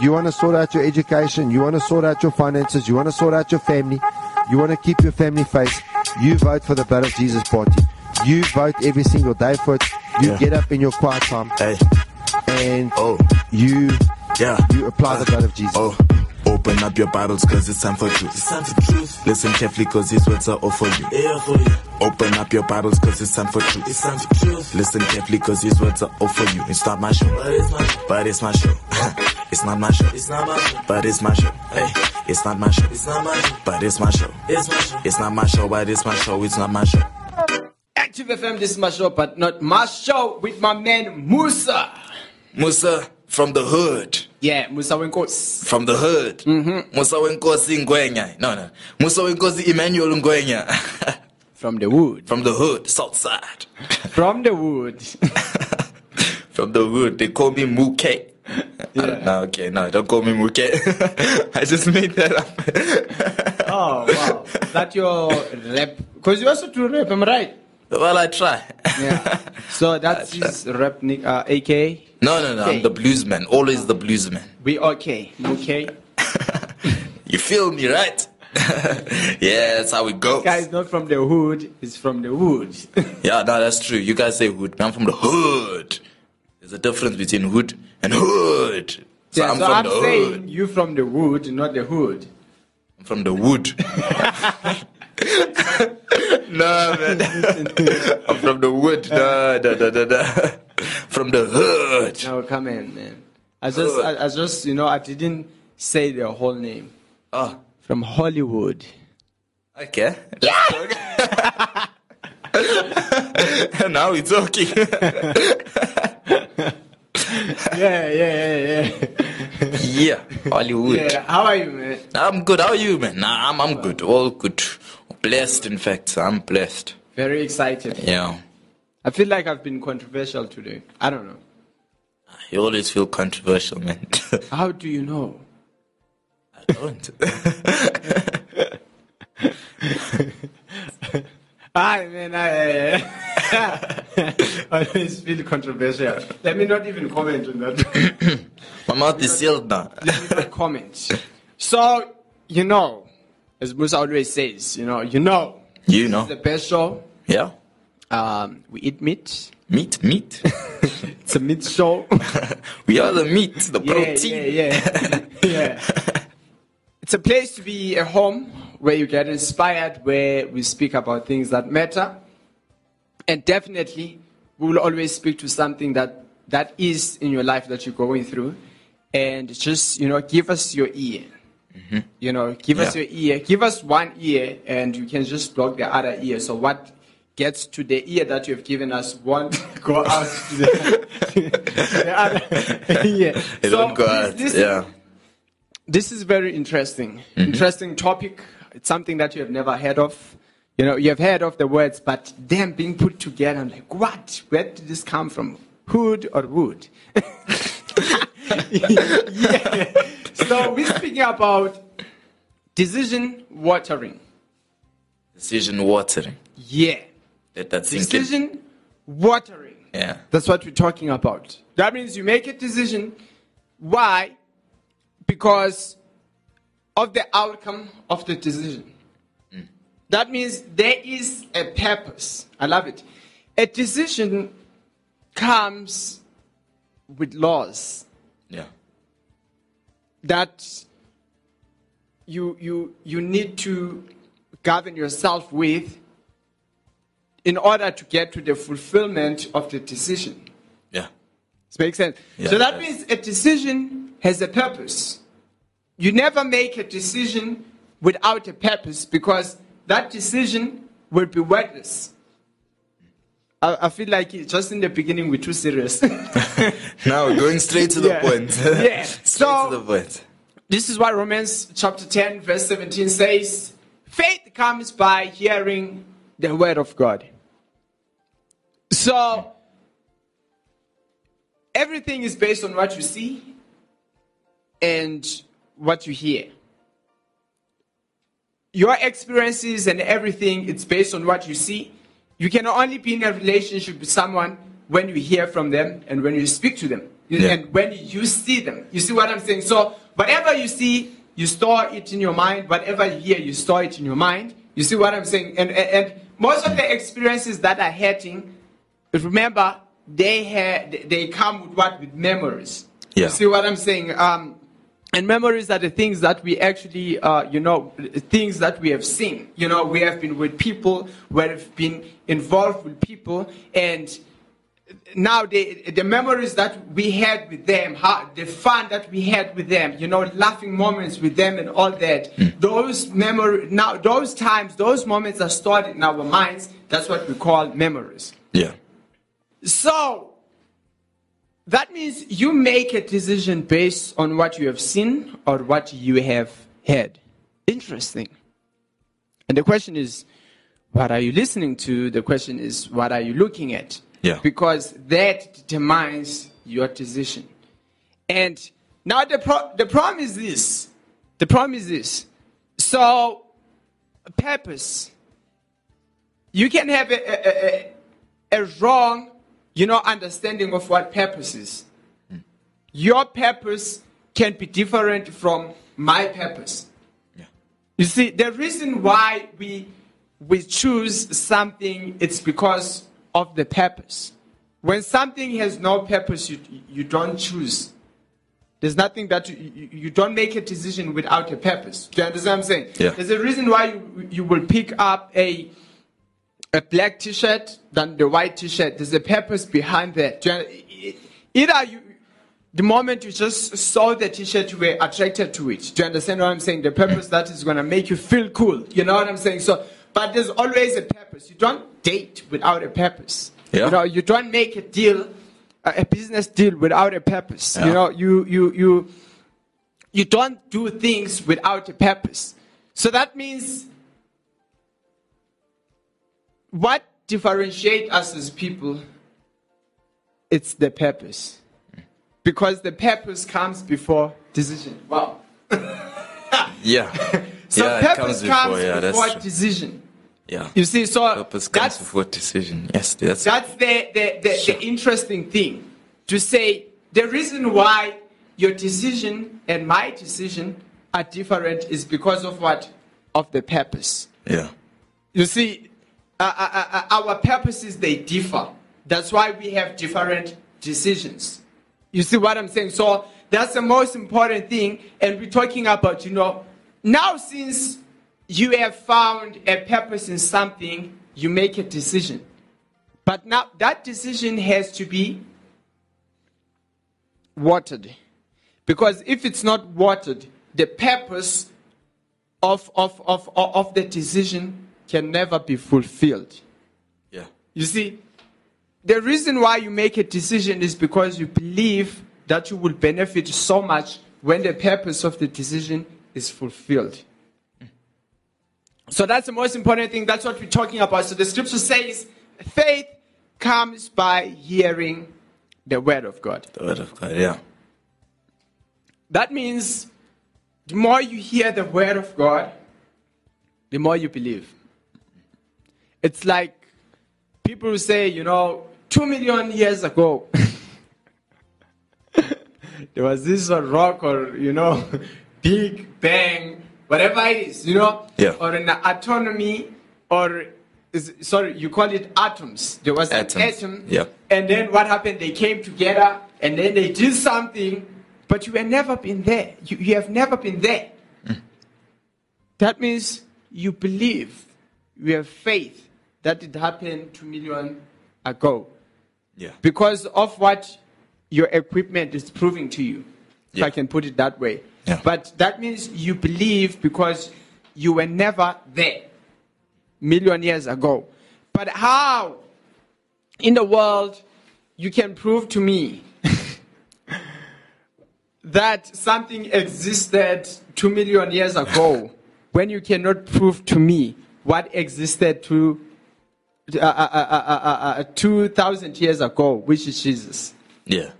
You want to sort out your education. You want to sort out your finances. You want to sort out your family. You want to keep your family face. You vote for the Blood of Jesus party. You vote every single day for it. You Yeah. get up in your quiet time Hey, and oh, you yeah. you apply the blood of Jesus. Oh, open up your Bibles cause it's time for truth. It's time for truth. Listen carefully cause these words are all for you. Yeah, for you. Open up your Bibles cause it's time for truth. It's time for truth. Listen carefully cause these words are all for you. It's not my show. But it's my show. But it's my show. it's not my show. It's not my show. But it's my show. Hey, it's not my show. It's not my show. But it's my show. It's my show. It's not my show, but it's my show. It's not my show. Active FM, this is my show, but not my show with my man Musa. Musa from the hood. Yeah, Musa Wenkos. From the hood. Mm-hmm. Musa Wenkosi Ngwenya. No, no. Musa Wenkosi Emmanuel Ngwenya. From the wood. from the hood, south side. From the wood. From the wood, they call me Muke. Yeah. No, okay, no, don't call me Muke. I just made that up. oh, wow. That your rap. Because you also do rap, am I right? well, I try. Yeah. So that's his rap, nick, uh, AK. no, no, no, Okay. I'm the bluesman. Always the bluesman. We okay. Okay. You feel me, right? yeah, that's how it goes. Guy is not from the hood, he's from the wood. Yeah, no, that's true. You guys say hood. I'm from the hood. There's a difference between hood and hood. So yeah, I'm so from I'm the saying hood. you from the wood, not the hood. I'm from the wood. no, man. I'm from the wood. No, no, no, no, no. From the hood. No, come in, man. I just, I, I just, you know, I didn't say the whole name. Oh, From Hollywood. okay. Yeah. now we're talking. Yeah, yeah, yeah, yeah. yeah, Hollywood. yeah. How are you, man? I'm good. How are you, man? Nah, I'm, I'm good. All good. Blessed, in fact. I'm blessed. Very excited. Yeah. I feel like I've been controversial today. I don't know. You always feel controversial, man. How do you know? I don't. Hi, man. I, I always feel controversial. Let me not even comment on that. My mouth is sealed now. Let me not comment. So, you know, as Musa always says, you know, you know, You know. the best show. Yeah. Um, we eat meat. Meat, meat. It's a meat show. we are the meat, the yeah, protein. yeah, yeah, yeah. It's a place to be a home where you get inspired, where we speak about things that matter, and definitely we will always speak to something that that is in your life that you're going through, and just you know give us your ear. Mm-hmm. You know, give us your ear. Give us one ear, and you can just block the other ear. So what gets to the ear that you have given us won't go out to the, the other ear. It So don't go out. listen. Yeah. This is very interesting. Mm-hmm. Interesting topic. It's something that you have never heard of. You know, you have heard of the words, but them being put together, I'm like, what? Where did this come from? Hood or wood? yeah. So we're speaking about decision watering. Decision watering. Yeah. Let that sink in. Decision watering. Yeah. That's what we're talking about. That means you make a decision. Why? Because of the outcome of the decision. That means there is a purpose. I love it. A decision comes with laws Yeah. that you, you, you need to govern yourself with in order to get to the fulfillment of the decision. Yeah. Does it make sense? Yeah, so that does. means a decision has a purpose. You never make a decision without a purpose because that decision will be worthless. I, I feel like it, just in the beginning we're too serious. Now we're going straight to the Yeah. point. Yeah. straight So- to the point. this is why Romans chapter 10, verse 17 says faith comes by hearing the word of God. So, everything is based on what you see and what you hear. Your experiences and everything, it's based on what you see. You can only be in a relationship with someone when you hear from them and when you speak to them. Yeah. And when you see them, you see what I'm saying? So, whatever you see, you store it in your mind. Whatever you hear, you store it in your mind. You see what I'm saying? And, and, and most of the experiences that are hurting, remember, they, had, they come with what? With memories. Yeah. You see what I'm saying? Um, and memories are the things that we actually, uh, you know, things that we have seen. You know, we have been with people, we have been involved with people, and now the, the memories that we had with them, how, the fun that we had with them, you know, laughing moments with them and all that, those memory, now those times, those moments are stored in our minds. That's what we call memories. Yeah. So that means you make a decision based on what you have seen or what you have heard. Interesting. And the question is, what are you listening to? The question is, what are you looking at? Yeah. Because that determines your decision. And now the, pro- the problem is this. The problem is this. So, purpose. You can have a, a, a, a wrong, you know, understanding of what purpose is. Your purpose can be different from my purpose. Yeah. You see, the reason why we we choose something, it's because of the purpose. When something has no purpose, you you don't choose. There's nothing that you, you, you don't make a decision without a purpose. Do you understand what I'm saying? Yeah. There's a reason why you, you will pick up a a black t-shirt than the white t-shirt. There's a purpose behind that. Either you, the moment you just saw the t-shirt, you were attracted to it. Do you understand what I'm saying? The purpose that is going to make you feel cool. You know what I'm saying? So, but there's always a purpose. You don't date without a purpose. Yeah. You know, you don't make a deal, a business deal without a purpose. Yeah. You know, you you you you don't do things without a purpose. So that means what differentiates us as people it's the purpose because the purpose comes before decision wow Yeah. so yeah, purpose comes before. Yeah, before decision Yeah. you see so Purpose comes that's before decision. Yes, that's that's the, the, the, Sure. the interesting thing to say the reason why your decision and my decision are different is because of what of the purpose yeah. You see, uh, uh, uh, our purposes they differ. That's why we have different decisions. You see what I'm saying? So that's the most important thing. And we're talking about, you know, now since you have found a purpose in something, you make a decision. But now that decision has to be watered. Because if it's not watered, the purpose of, of, of of the decision can never be fulfilled. Yeah. You see, the reason why you make a decision is because you believe that you will benefit so much when the purpose of the decision is fulfilled. So that's the most important thing. That's what we're talking about. So the scripture says faith comes by hearing the word of God. The word of God. Yeah. That means the more you hear the word of God, the more you believe. It's like people say, you know, two million years ago, there was this rock or, you know, big bang, whatever it is, you know, Yeah. or an autonomy, or, is, sorry, you call it atoms. There was Atoms, an atom, yeah. and then what happened? They came together, and then they did something, but you have never been there. You, you have never been there. Mm. That means you believe, you have faith that it happened two million ago Yeah. because of what your equipment is proving to you, if Yeah. I can put it that way. Yeah. But that means you believe because you were never there million years ago. But how in the world you can prove to me that something existed two million years ago when you cannot prove to me what existed two uh, uh, uh, uh, uh, uh, 2,000 years ago, which is Jesus. Yeah.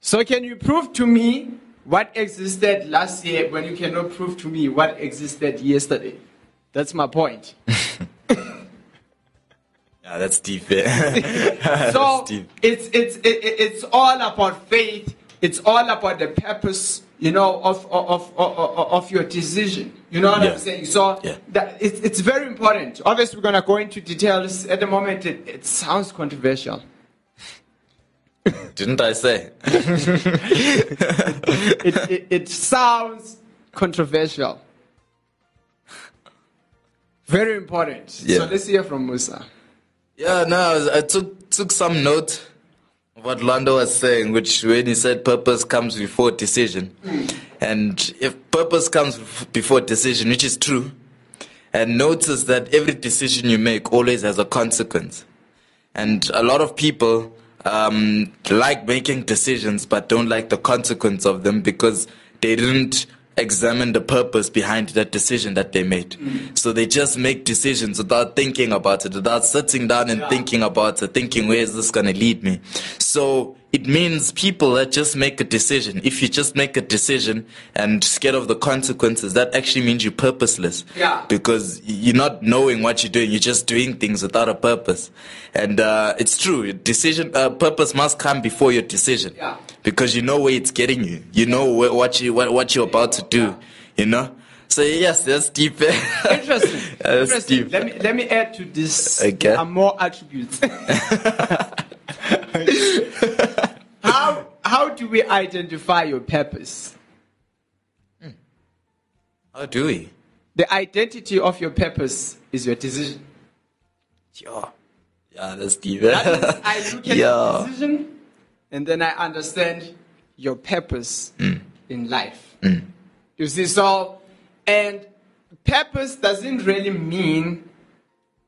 So, can you prove to me what existed last year when you cannot prove to me what existed yesterday? That's my point. Yeah, Ah, that's deep. So that's deep. it's it's it, it- it's all about faith. It's all about the purpose, you know, of of of, of, of your decision. You know what Yeah. I'm saying? So Yeah. that it's it's very important. Obviously, we're gonna go into details at the moment. It, it sounds controversial. Didn't I say? It, it, it sounds controversial. Very important. So Yeah. let's hear from Musa. Yeah, no, I, took took some note of what Lando was saying, which when he said purpose comes before decision, and if purpose comes before decision, which is true, and notice that every decision you make always has a consequence, and a lot of people um, like making decisions but don't like the consequence of them because they didn't examine the purpose behind that decision that they made. Mm. So they just make decisions without thinking about it, without sitting down and Yeah. thinking about it, thinking where is this going to lead me. So it means people that just make a decision. If you just make a decision and scared of the consequences, that actually means you're purposeless. Yeah. Because you're not knowing what you're doing. You're just doing things without a purpose. And uh, it's true. Decision, uh, purpose must come before your decision. Yeah. Because you know where it's getting you. You know where, what you what, what you're about to do. You know. So yes, that's deep. Interesting. that's Interesting. deep. Let me let me add to this. Okay. Are more attributes. how do we identify your purpose? How do we? The identity of your purpose is your decision. Yeah. Yeah, that's deep. That I look at Yeah. decision and then I understand your purpose in life. You see, so, and purpose doesn't really mean,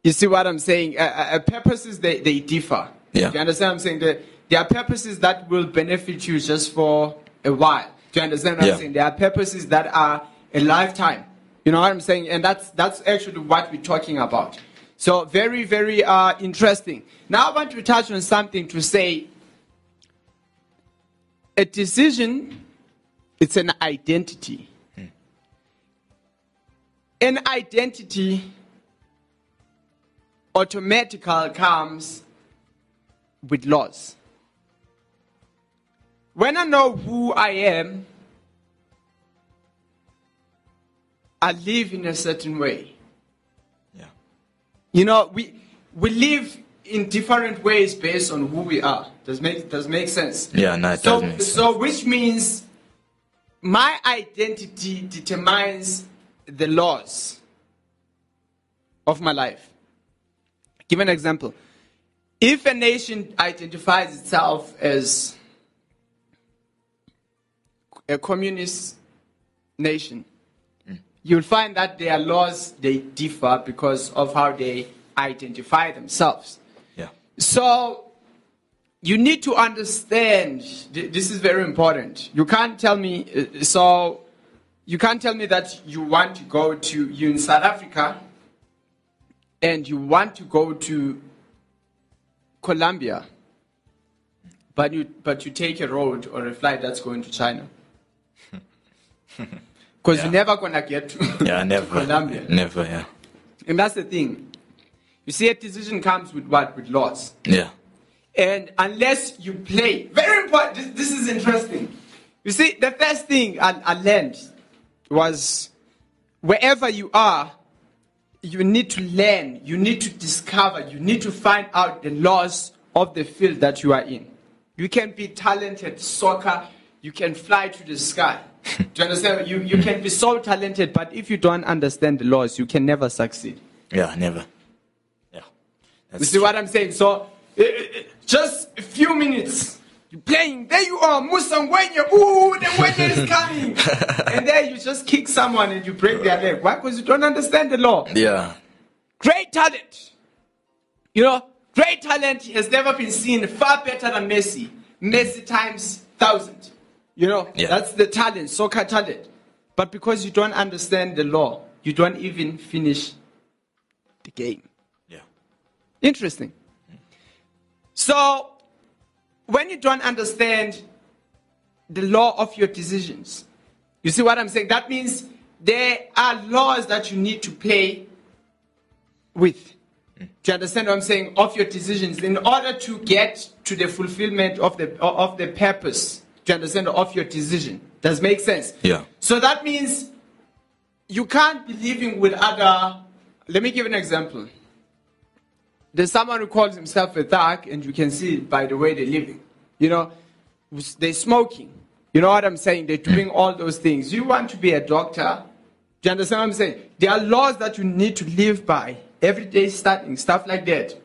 you see what I'm saying? Uh, uh, purposes, they, they differ. Yeah. You understand what I'm saying? There, there are purposes that will benefit you just for a while. Do you understand what Yeah. I'm saying? There are purposes that are a lifetime. You know what I'm saying? And that's, that's actually what we're talking about. So very, very uh, interesting. Now I want to touch on something to say a decision, it's an identity. An identity automatically comes with laws. When I know who I am, I live in a certain way. yeah. You know, we we live in different ways based on who we are. Does make does make sense? Yeah, no, it so, does make sense. So, which means my identity determines the laws of my life. Give an example. If a nation identifies itself as a communist nation, you'll find that their laws they differ because of how they identify themselves. Yeah. So you need to understand. th- This is very important. You can't tell me. uh, So you can't tell me that you want to go to you in South Africa, and you want to go to Colombia, but you but you take a road or a flight that's going to China. Because Yeah. you're never gonna get to Yeah, never. Colombia. Never, yeah. And that's the thing. You see, a decision comes with what? With laws. Yeah. And unless you play, very important, this, this is interesting. You see, the first thing I, I learned was wherever you are, you need to learn, you need to discover, you need to find out the laws of the field that you are in. You can be talented, soccer, you can fly to the sky. Do you understand? You, you can be so talented, but if you don't understand the laws, you can never succeed. Yeah, never. Yeah. You That's see what I'm saying? So, eh, just a few minutes. You're playing. There you are, Musa Ngwenya. Ooh, the Wenya is coming. and then you just kick someone and you break their leg. Why? Because you don't understand the law. Yeah. Great talent. You know, great talent has never been seen far better than Messi. Messi times thousand. You know, Yeah. that's the talent, soccer talent. But because you don't understand the law, you don't even finish the game. Yeah. Interesting. So, when you don't understand the law of your decisions, you see what I'm saying? That means there are laws that you need to play with. Do you understand what I'm saying? Of your decisions in order to get to the fulfillment of the of the purpose. Do you understand of your decision? Does it make sense? Yeah. So that means you can't be living with other. Let me give an example. There's someone who calls himself a thug, and you can see it by the way they're living. You know, they're smoking. You know what I'm saying? They're doing all those things. You want to be a doctor. Do you understand what I'm saying? There are laws that you need to live by. Every day starting, stuff like that.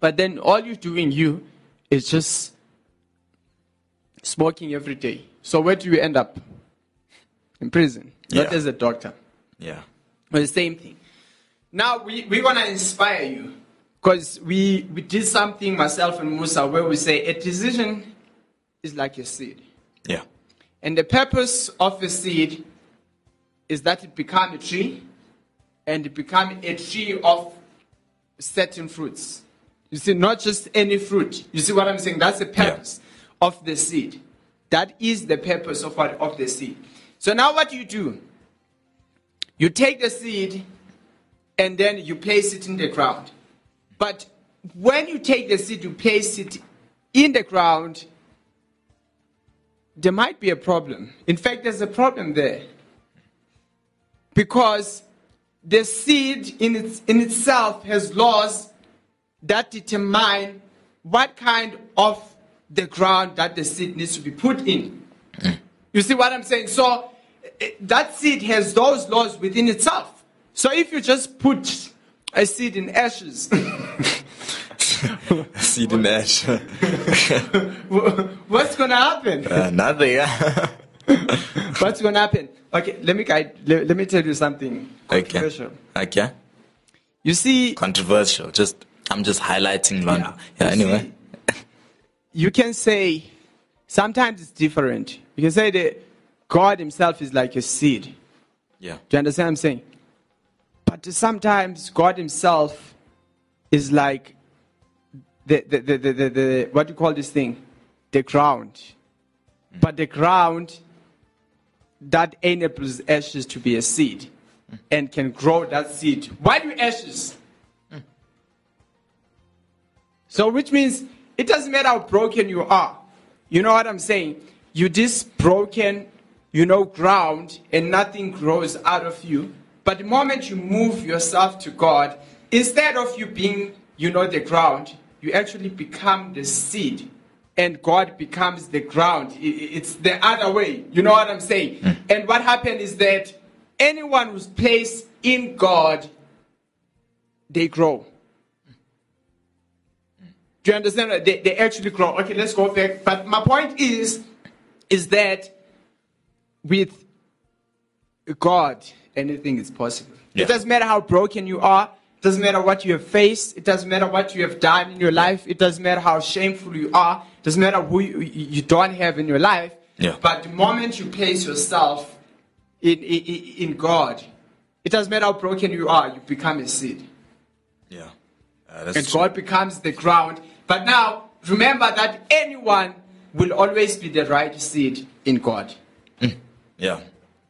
But then all you're doing, you, is just smoking every day. So where do you end up? In prison. Not Yeah. as a doctor. Yeah. But the same thing. Now we, we want to inspire you because we, we did something, myself and Musa, where we say a decision is like a seed. Yeah. And the purpose of a seed is that it become a tree and it become a tree of certain fruits. You see, not just any fruit. You see what I'm saying? That's the purpose of the seed. That is the purpose of what of the seed. So now what you do? You take the seed and then you place it in the ground. But when you take the seed, you place it in the ground, there might be a problem. In fact, there's a problem there. Because the seed in, its, in itself has laws that determine what kind of the ground that the seed needs to be put in. You see what I'm saying? So eh, that seed has those laws within itself. So if you just put a seed in ashes, Seed in ash. what's going to happen? uh, nothing. What's going to happen? Okay, let me guide, let, let me tell you something okay. controversial. Okay. You see, Controversial. Just I'm just highlighting London. Yeah. You anyway. see, you can say sometimes it's different. You can say that God Himself is like a seed. Yeah. Do you understand what I'm saying? But sometimes God Himself is like the, the, the, the, the, the what do you call this thing? The ground. Hmm. But the ground that enables ashes to be a seed hmm. and can grow that seed. Why do ashes? Hmm. So, which means it doesn't matter how broken you are. You know what I'm saying? You this broken, you know, ground, and nothing grows out of you. But the moment you move yourself to God, instead of you being, you know, the ground, you actually become the seed, and God becomes the ground. It's the other way. You know what I'm saying? Hmm. And what happened is that anyone who's placed in God, they grow. Do you understand? They, they actually grow. Okay, let's go back. But my point is, is that with God, anything is possible. Yeah. It doesn't matter how broken you are. It doesn't matter what you have faced. It doesn't matter what you have done in your life. It doesn't matter how shameful you are. It doesn't matter who you, you don't have in your life. Yeah. But the moment you place yourself in, in, in God, it doesn't matter how broken you are, you become a seed Yeah. Uh, and true. God becomes the ground. But now, remember that anyone will always be the right seed in God. Yeah.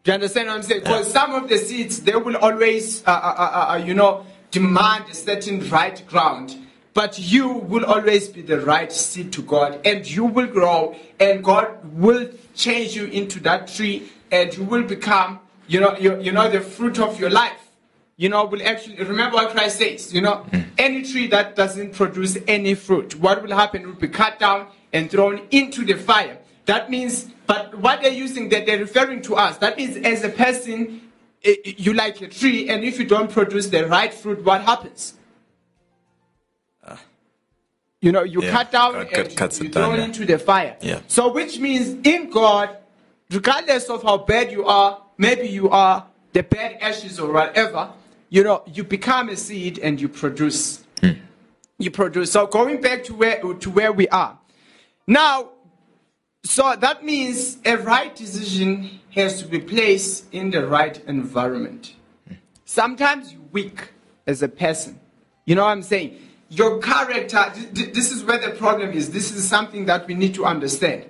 Do you understand what I'm saying? Because some of the seeds, they will always, uh, uh, uh, uh, you know, demand a certain right ground. But you will always be the right seed to God, and you will grow, and God will change you into that tree, and you will become, you know, you, you know, the fruit of your life. You know, will actually remember what Christ says. You know, any tree that doesn't produce any fruit, what will happen? It will be cut down and thrown into the fire. That means, but what they're using, that they're referring to us. That means, as a person, i- i- you like a tree, and if you don't produce the right fruit, what happens? You know, you Yeah, cut down God- and you- cuts you it yeah. into the fire. Yeah. So, which means in God, regardless of how bad you are, maybe you are the bad ashes or whatever, you know, you become a seed and you produce. Hmm. You produce. So going back to where to where we are. Now, so that means a right decision has to be placed in the right environment. Sometimes you're weak as a person. You know what I'm saying? Your character, th- th- this is where the problem is. This is something that we need to understand.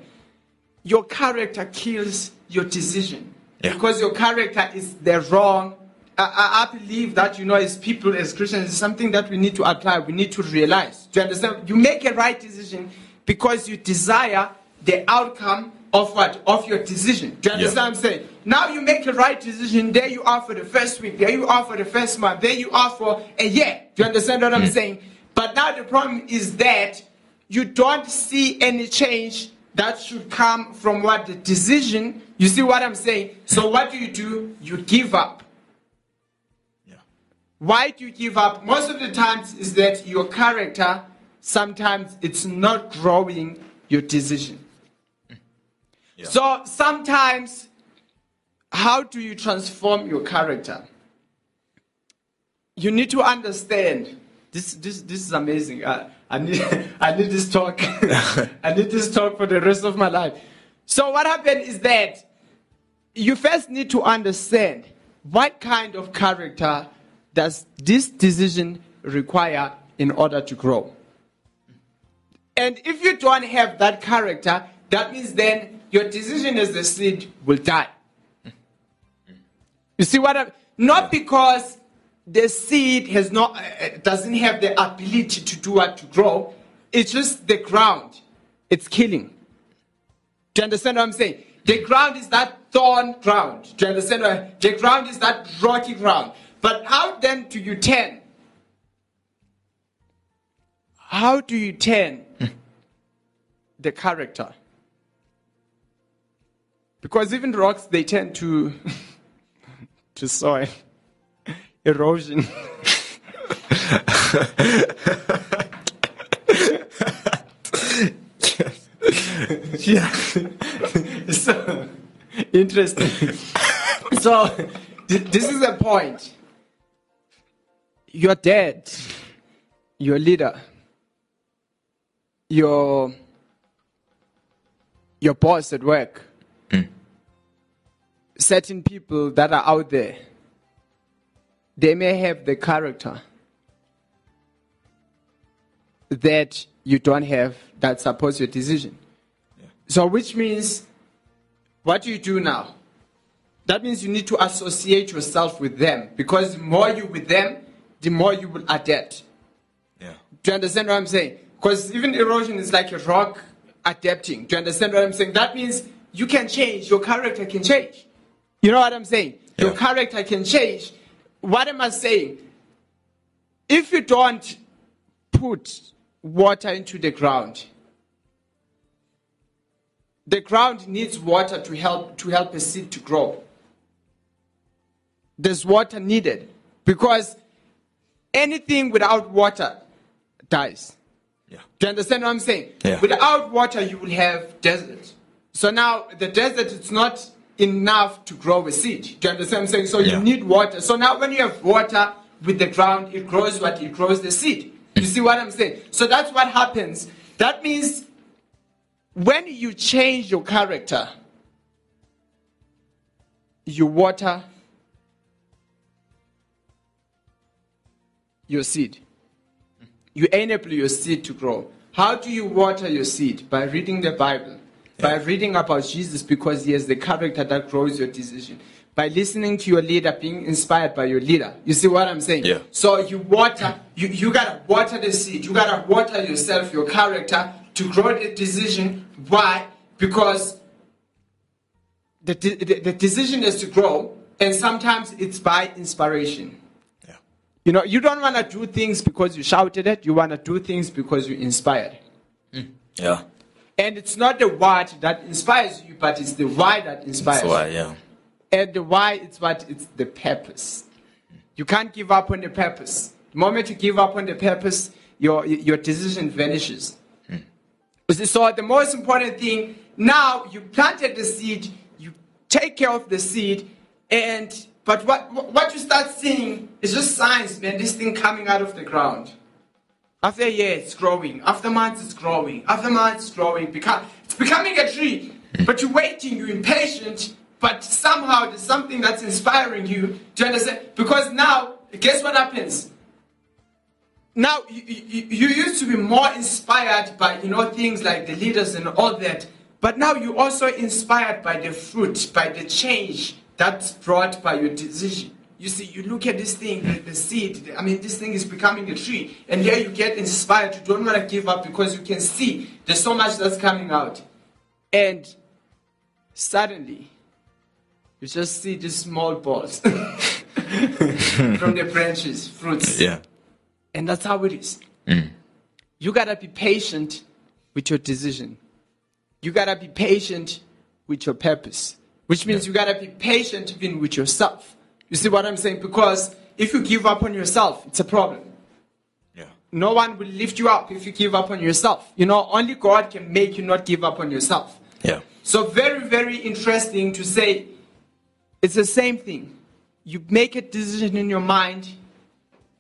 Your character kills your decision. Yeah. Because your character is the wrong I, I believe that, you know, as people, as Christians, it's something that we need to apply, we need to realize. Do you understand? You make a right decision because you desire the outcome of what? Of your decision. Do you understand Yeah. what I'm saying? Now you make a right decision, there you are for the first week, there you are for the first month, there you are for a year. Do you understand what I'm saying? But now the problem is that you don't see any change that should come from what the decision. You see what I'm saying? So what do you do? You give up. Why do you give up? Most of the times is that your character sometimes it's not growing your decision. Yeah. So sometimes how do you transform your character? You need to understand. This this this is amazing. I, I need I need this talk. I need this talk for the rest of my life. So what happened is that you first need to understand what kind of character does this decision require in order to grow. And if you don't have that character, that means then your decision as the seed will die. You see what I'm Not because the seed has not uh, doesn't have the ability to do what to grow. It's just the ground. It's killing. Do you understand what I'm saying? The ground is that thorn ground. Do you understand? The ground is that rocky ground. But how then do you turn? How do you turn the character? Because even rocks they tend to to soil erosion. yeah. so interesting. so th- this is a point. Your dad, your leader, your your boss at work, hmm. certain people that are out there, they may have the character that you don't have that supports your decision. So, which means, what do you do now? That means you need to associate yourself with them because the more you with them, the more you will adapt. Yeah. Do you understand what I'm saying? Because even erosion is like a rock adapting. Do you understand what I'm saying? That means you can change, your character can change. You know what I'm saying? Your character can change. What am I saying? If you don't put water into the ground, the ground needs water to help to help a seed to grow. There's water needed because anything without water dies. Yeah. Do you understand what I'm saying? Yeah. Without water, you will have desert. So now the desert is not enough to grow a seed. Do you understand what I'm saying? So Yeah. you need water. So now when you have water with the ground, it grows what? It grows the seed. You mm. see what I'm saying? So that's what happens. That means when you change your character, you water your seed. You enable your seed to grow. How do you water your seed? By reading the Bible. By reading about Jesus because he has the character that grows your decision. By listening to your leader, being inspired by your leader. You see what I'm saying? Yeah. So you water, you, you gotta water the seed. You gotta water yourself, your character, to grow the decision. Why? Because the, the, the decision is to grow, and sometimes it's by inspiration. You know, you don't want to do things because you shouted it. You want to do things because you inspired. Yeah. And it's not the what that inspires you, but it's the why that inspires That's why, you. yeah. And the why, it's what? It's the purpose. You can't give up on the purpose. The moment you give up on the purpose, your, your decision vanishes. See, So the most important thing, now you planted the seed, you take care of the seed, and but what what you start seeing is just signs, man, this thing coming out of the ground. After a year, it's growing. After months, it's growing. After months, it's growing. Become, it's becoming a tree. But you're waiting, you're impatient, but somehow there's something that's inspiring you. You understand? Because now, guess what happens? Now, you, you, you used to be more inspired by, you know, things like the leaders and all that. But now you're also inspired by the fruit, by the change that's brought by your decision. you see, you look at this thing, the, the seed, I mean, this thing is becoming a tree. And here you get inspired. You don't want to give up because you can see there's so much that's coming out. And suddenly, you just see these small balls from the branches, fruits. Yeah. And that's how it is. Mm. You gotta be patient with your decision. You gotta be patient with your purpose, which means you gotta be patient even with yourself. You see what I'm saying? Because if you give up on yourself, it's a problem. Yeah. No one will lift you up if you give up on yourself. You know, only God can make you not give up on yourself. Yeah. So very, very interesting to say it's the same thing. You make a decision in your mind,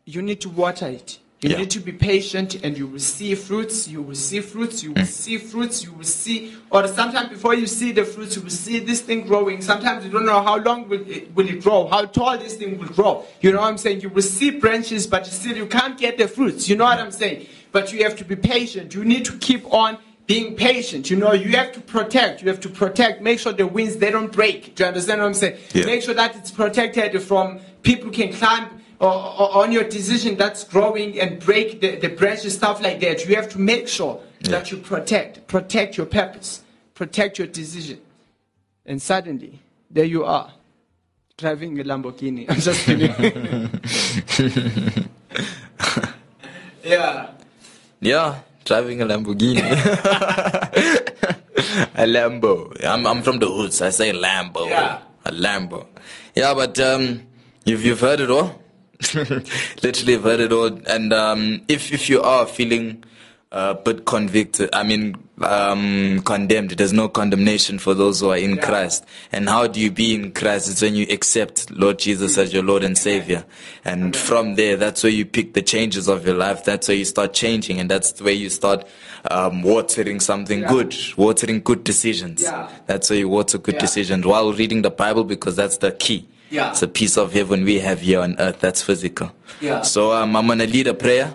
you need to water it. You Yeah. need to be patient and you will see fruits, you will see fruits, you will hmm. see fruits, you will see, or sometimes before you see the fruits, you will see this thing growing. Sometimes you don't know how long will it, will it grow, how tall this thing will grow. You know what I'm saying? You will see branches, but still you can't get the fruits. You know what I'm saying? But you have to be patient. You need to keep on being patient. You know, you have to protect. You have to protect. Make sure the winds they don't break. Do you understand what I'm saying? Yeah. Make sure that it's protected from people can climb or, or on your decision that's growing and break the, the branches, stuff like that. You have to make sure that you protect, protect your purpose, protect your decision. And suddenly, there you are, driving a Lamborghini. I'm just kidding. yeah. Yeah, driving a Lamborghini. a Lambo. I'm, I'm from the hoods. I say Lambo. Yeah. A Lambo. Yeah, but um, you've, you've heard it all. Literally, you've heard it all. And um, if, if you are feeling a bit convicted, I mean, um, condemned, there's no condemnation for those who are in Christ. And how do you be in Christ? It's when you accept Lord Jesus as your Lord and Savior. And from there, that's where you pick the changes of your life. That's where you start changing. And that's where you start um, watering something Yeah. good, watering good decisions. Yeah. That's where you water good Yeah. decisions while reading the Bible because that's the key. Yeah. It's a piece of heaven we have here on earth that's physical. Yeah. So um, I'm going to lead a prayer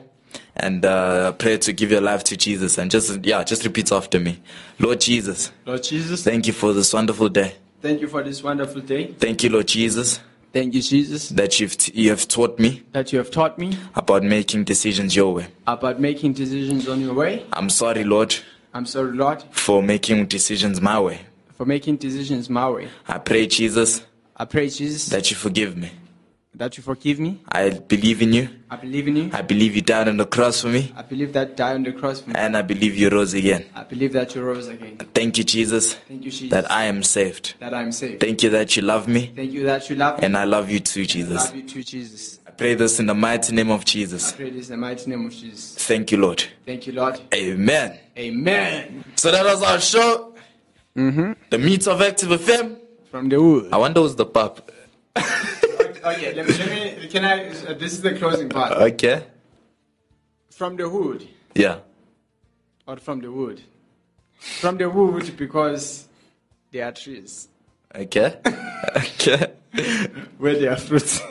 and uh, a prayer to give your life to Jesus. And just, yeah, just repeat after me. Lord Jesus, Lord Jesus, thank you for this wonderful day. thank you for this wonderful day. Thank you, Lord Jesus, Thank you, Jesus, that you've, t- you have taught me that you have taught me about making decisions your way. about making decisions on your way. I'm sorry, Lord, I'm sorry, Lord, for making decisions my way. for making decisions my way. I pray, Jesus, I pray, Jesus, that you forgive me. that you forgive me. I believe in you. I believe in you. I believe you died on the cross for me. I believe that died on the cross for me. And I believe you rose again. I believe that you rose again. Thank you, Jesus, Thank you, Jesus, that I am saved. that I'm saved. Thank you that you love me. Thank you that you love me. And I love you too, I Jesus. love you too, Jesus. I pray this in the mighty name of Jesus. I pray this in the mighty name of Jesus. Thank you, Lord. Thank you, Lord. Amen. Amen. So that was our show. Mm-hmm. The meat of Active FM. From the wood. I wonder who's the pup. Okay, let me, let me, can I, uh, this is the closing part. Okay. From the wood. Yeah. or from the wood? From the wood because they are trees Okay. okay. Where there are fruits.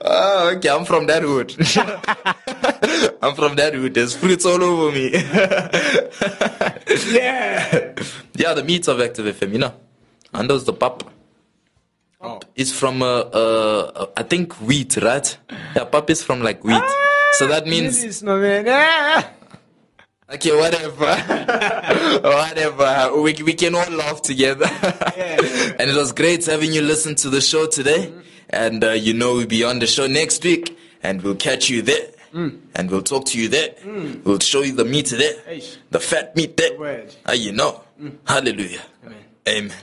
Oh, okay. I'm from that hood. I'm from that hood. There's fruits all over me. yeah. yeah, the meat of Active FM, you know. And those the pap. Oh. It's from, uh, uh, I think wheat, right? Yeah, pap is from like wheat. So that means This is my man. Ah! Okay, whatever. whatever. We, we can all laugh together. and it was great having you listen to the show today. And uh, you know we'll be on the show next week. And we'll catch you there. And we'll talk to you there. We'll show you the meat there. Eish. The fat meat there. Word. Ah, you know. Hallelujah. Amen. Amen.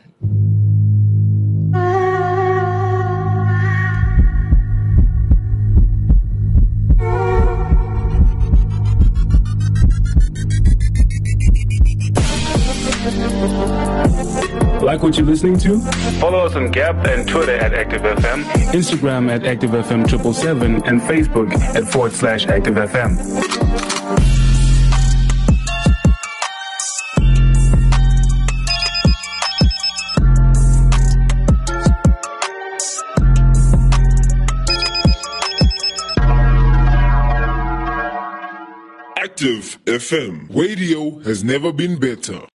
Like what you're listening to? Follow us on Gap and Twitter at ActiveFM. Instagram at ActiveFM777 and Facebook at forward slash ActiveFM. Active FM. Radio has never been better.